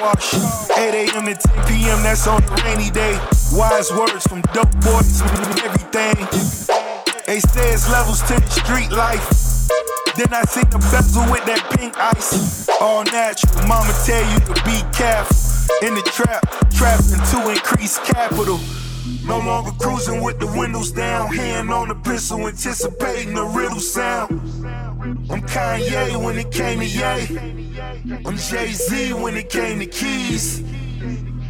wash. 8 a.m. to 10 p.m. That's on a rainy day. Wise words from dope boys, everything. They say it's levels to the street life. Then I see the bezel with that pink ice. All natural. Mama tell you to be careful. In the trap, trapping to increase capital. No longer cruising with the windows down, hand on the pistol, anticipating the riddle sound. I'm Kanye when it came to Ye. I'm Jay Z when it came to keys.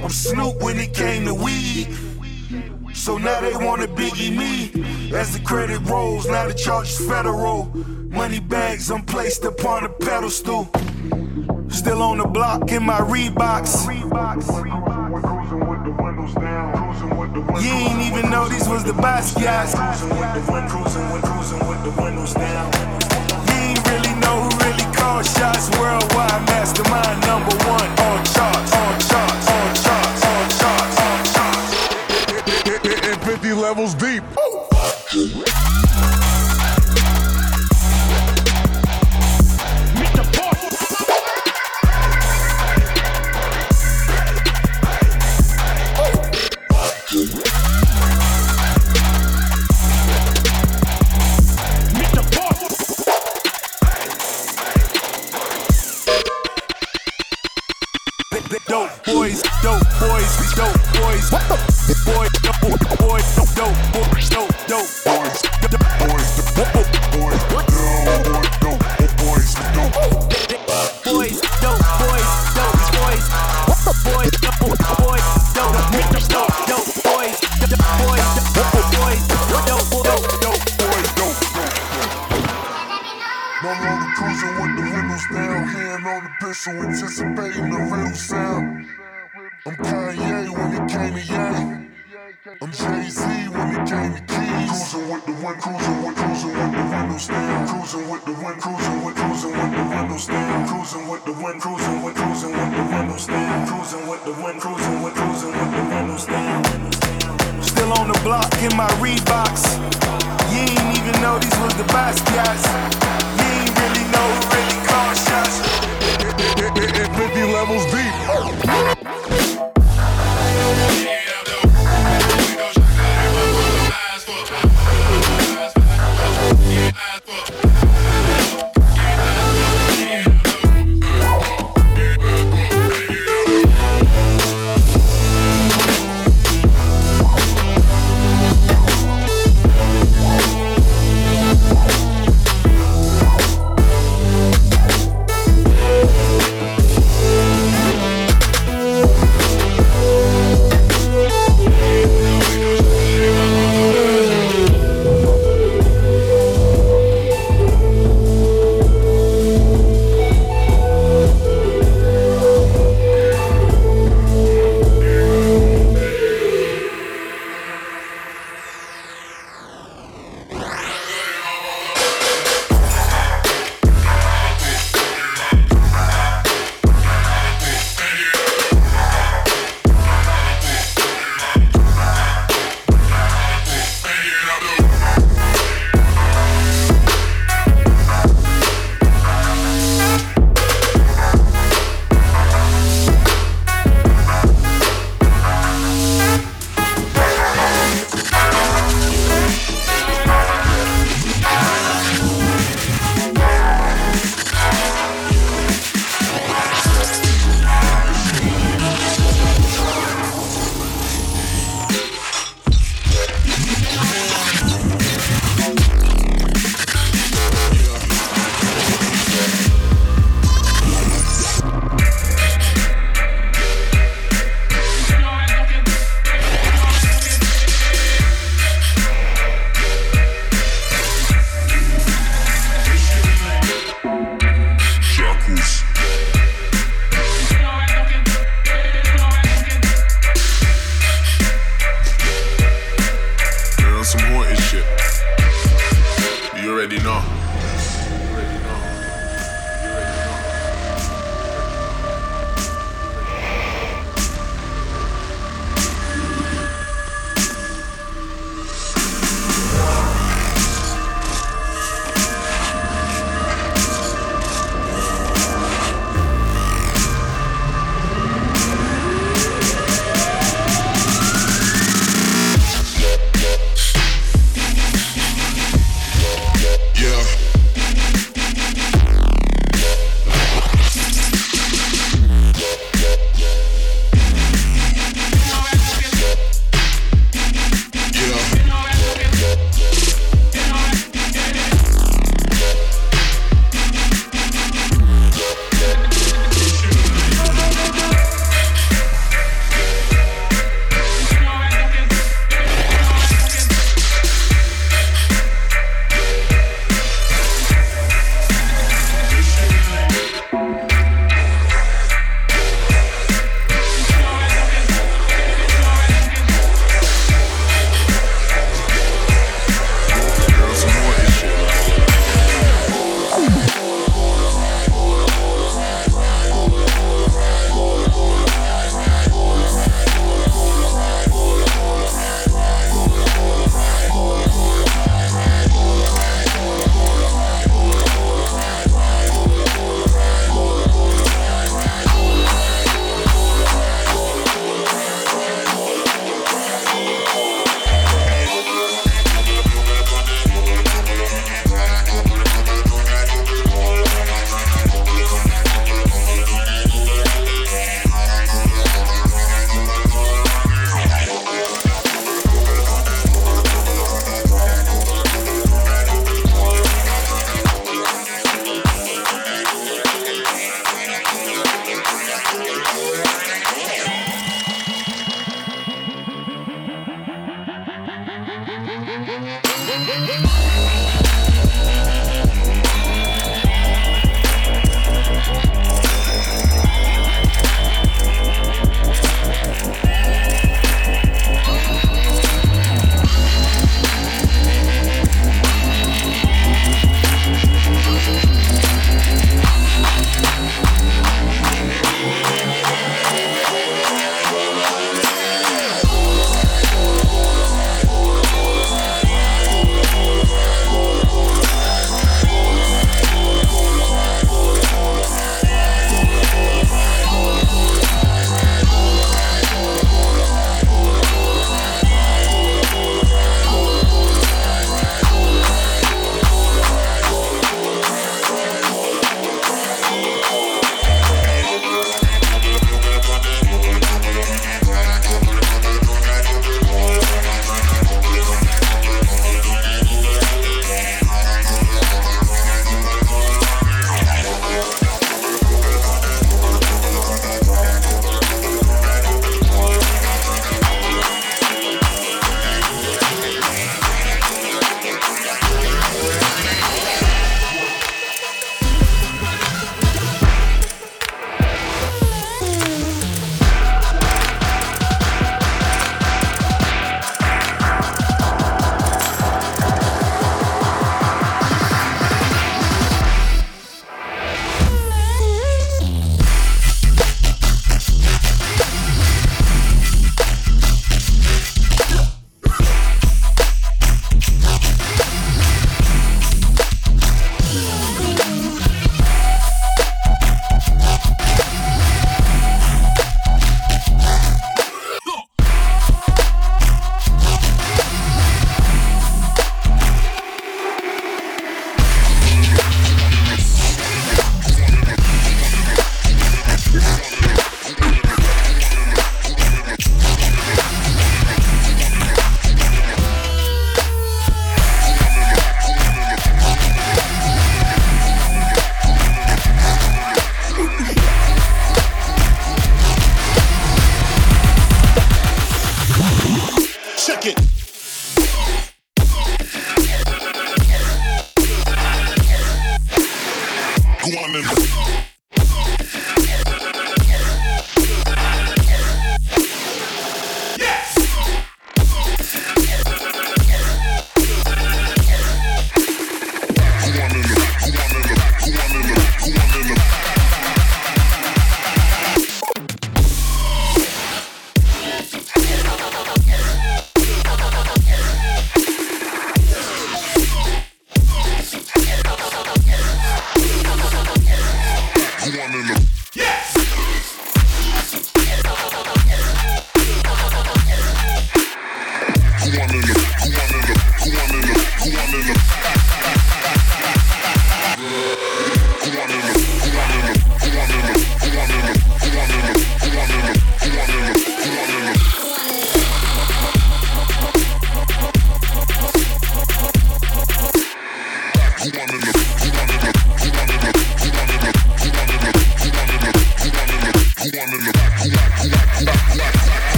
I'm Snoop when it came to weed. So now they wanna biggie me. As the credit rolls, now the charge is federal. Money bags, I'm placed upon a pedestal. Still on the block in my Reeboks. You ain't even know these was the Basquiat's. You ain't shots. Worldwide mastermind number one on charts, on charts, on charts, on charts, on charts. Hitting 50 levels deep. I'm Kanye when it came to Ye. I'm Jay Z when it came to keys. Cruising with the wind, cruising with, cruising with the windows down. Cruising with the wind, cruising with, cruising with the windows down. Cruising with the wind, cruising with, cruising with the windows down. Cruising with the wind, cruising with, cruising with the windows down. Still on the block in my Reeboks. You ain't even know these was the Basquiat's. You ain't really know who really called shots. 50 levels deep.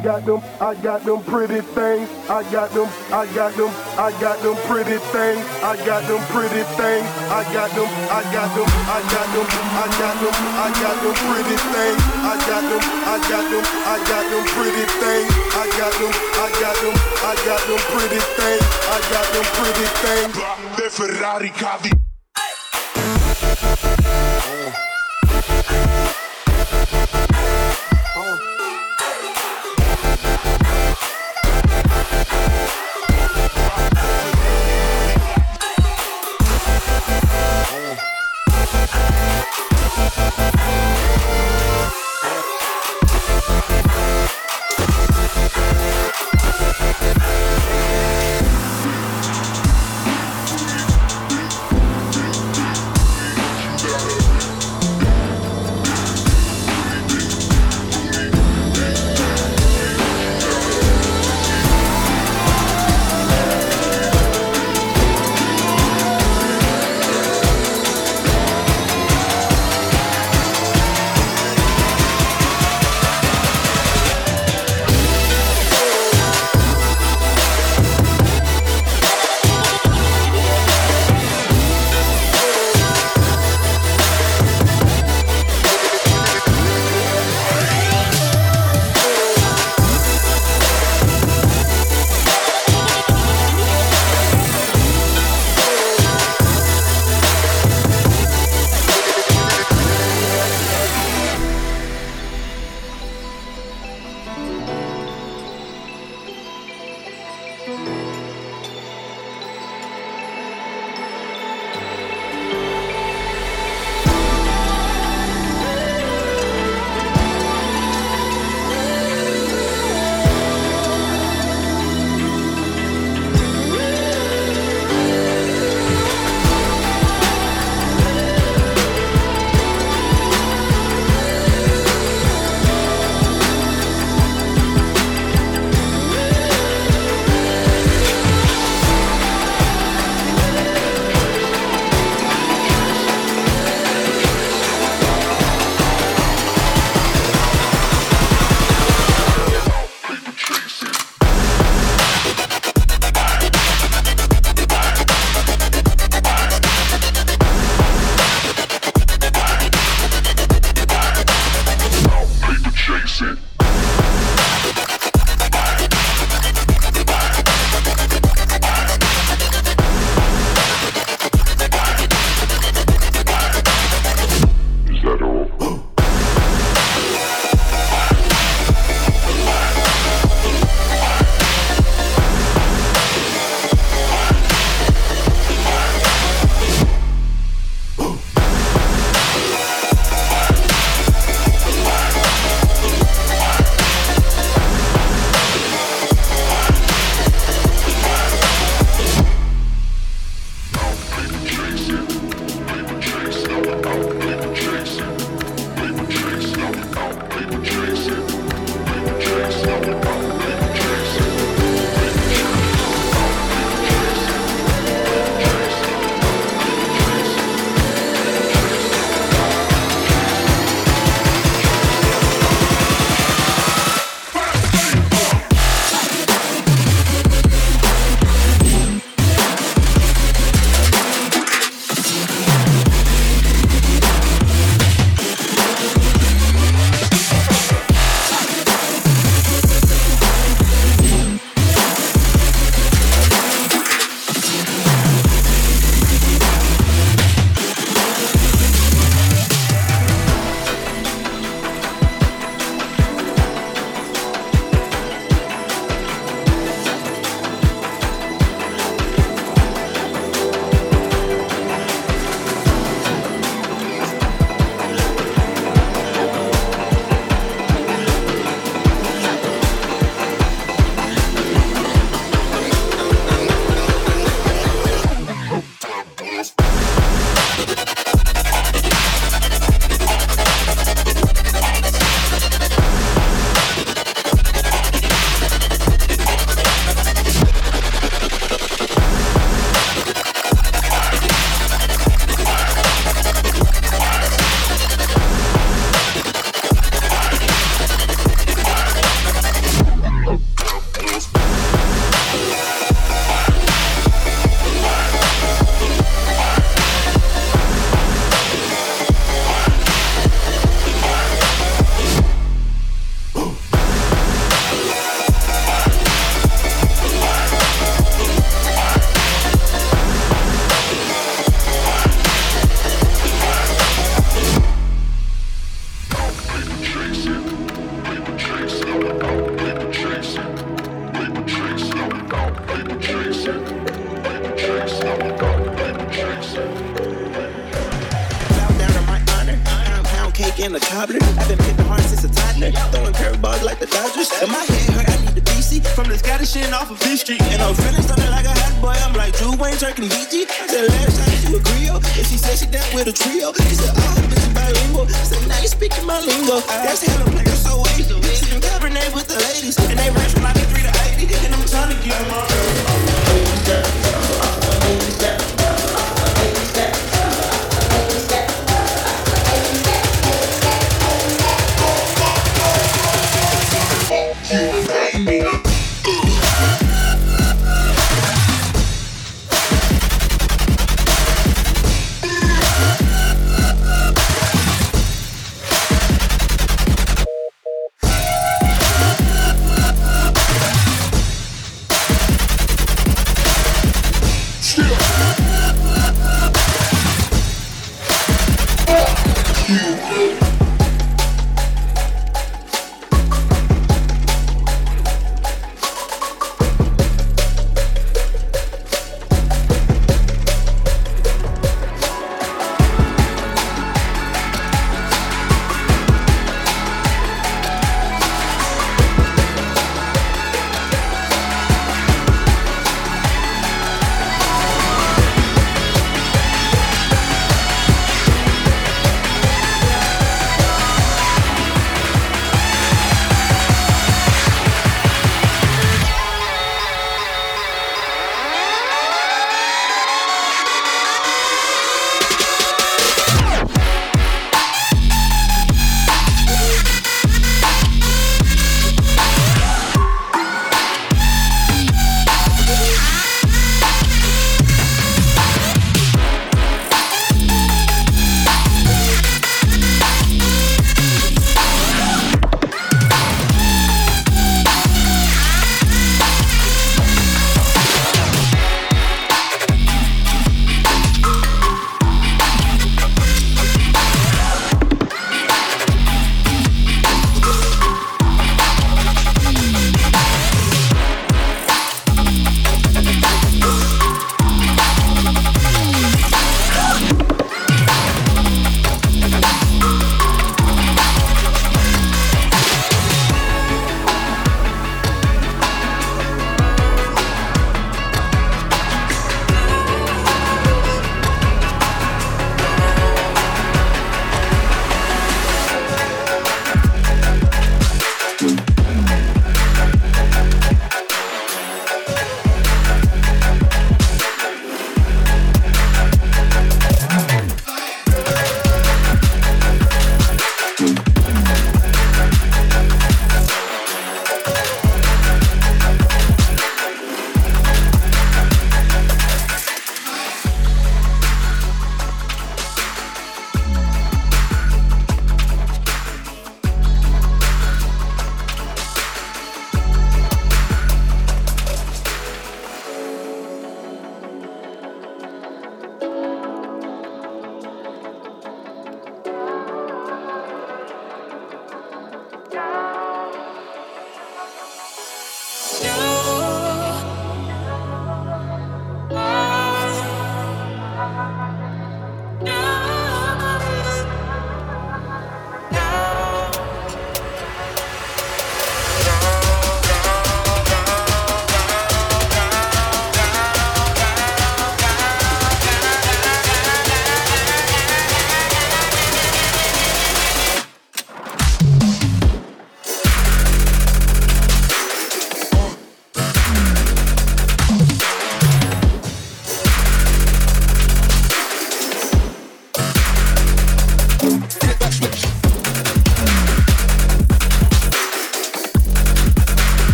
I got them I got them pretty things. I got them, I got them, I got them pretty things. I got them pretty things. I got them, I got them, I got them, I got them, I got them pretty things. I got them, I got them, I got them pretty things. I got them, I got them, I got them pretty things. I got them pretty things. The Ferrari Cavi.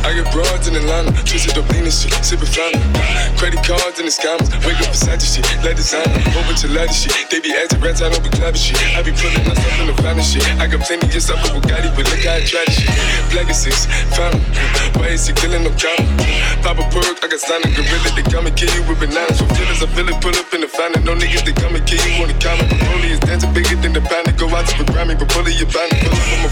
I get broads in Atlanta, twisted up lean and shit, sipping flying. Credit cards and the scammers, wake up beside your shit, let designer, over to leather, shit. They be acting rats, I don't be clapping shit. I be pulling myself in the final shit. I got plenty just up with Bugatti, but look how I try this shit. Black is Why is he killing no comma? Pop a perk, I got signed a gorilla, they come and kill you with bananas. From feelings, I feel it, pull up in the final. No niggas, they come and kill you on the comma. Only is dancing bigger than the panic. Go out to the Grammy, but pull it, you're bound pull up, I'ma.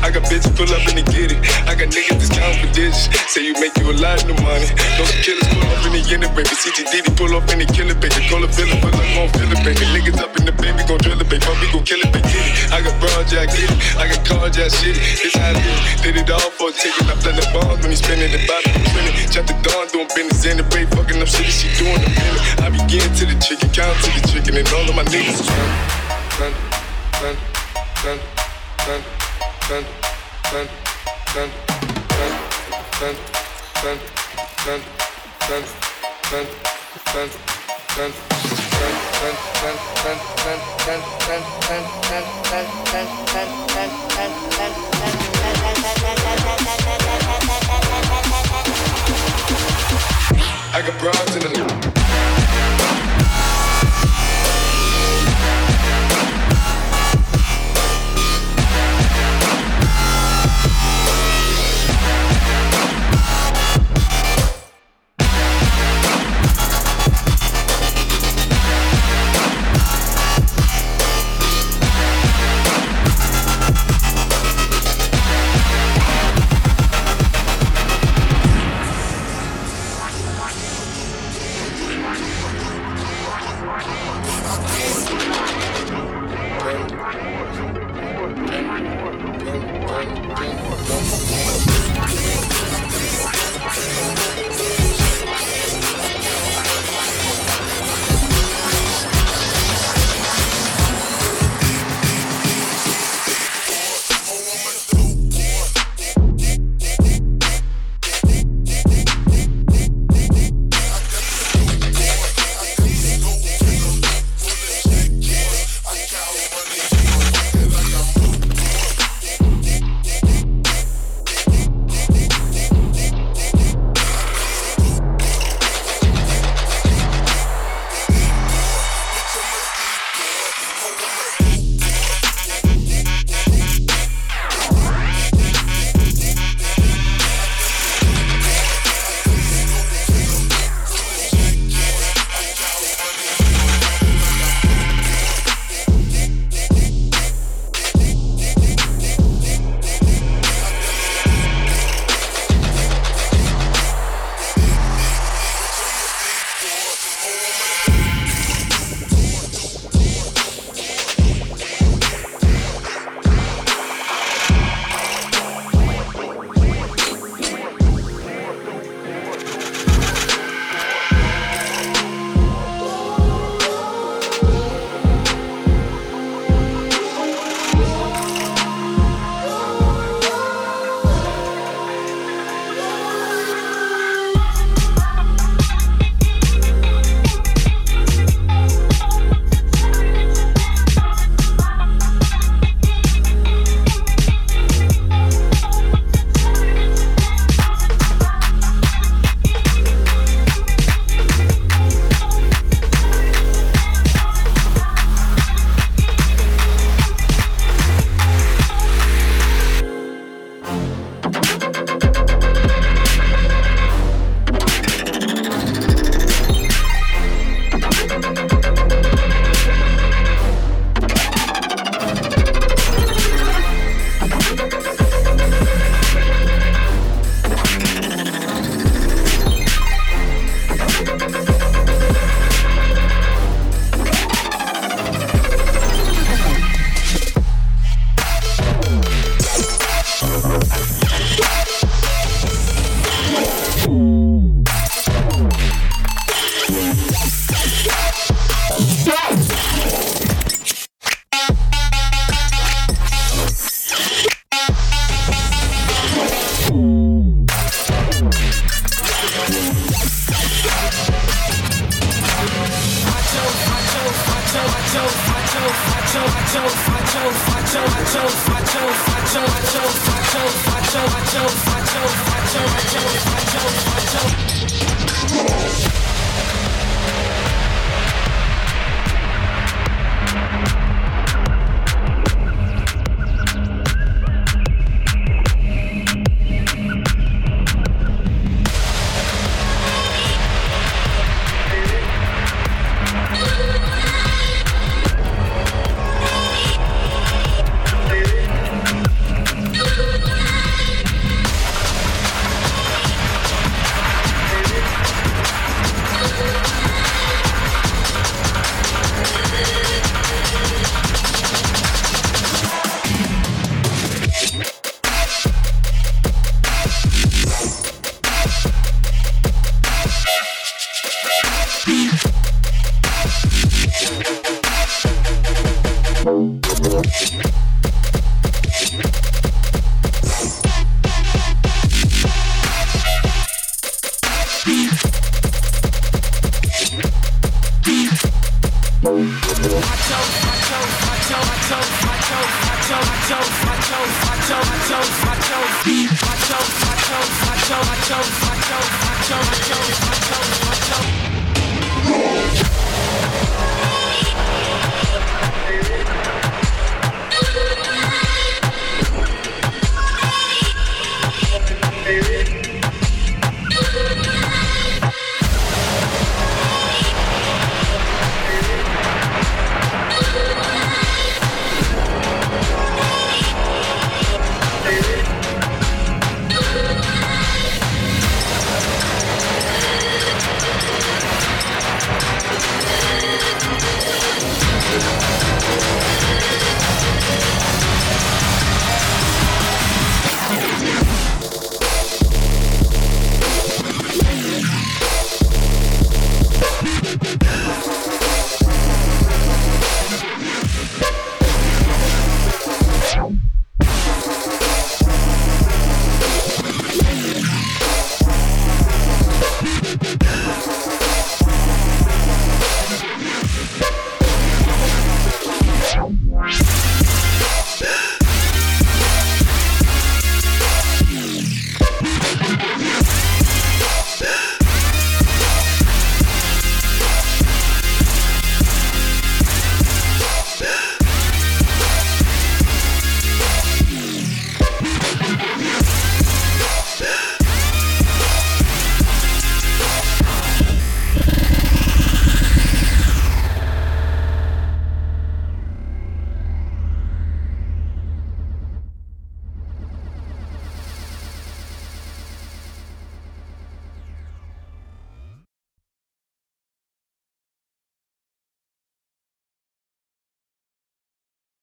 I got bitches pull up and they get it. I got niggas discounts, but digits. Say you make you a lot of money. Those killers pull up in the unit, baby. CTD pull up in the killer, baby. Call a villain, but I'm gon' feel it, baby. Niggas up in the baby, gon' drill it, baby. Bobby gon' kill it, baby. I got broad jack, get it. I got car jack, shit. This how it is. Did it all for taking up the bombs when he spinning the body. Spinning. Chop the dawn, doing business in the way. Fucking up shit, she doing the minute. I begin to the chicken, count to the chicken, and all of my niggas. Thunder, thunder, thunder, thunder, thunder, thunder, thunder. I got broads in the toes, my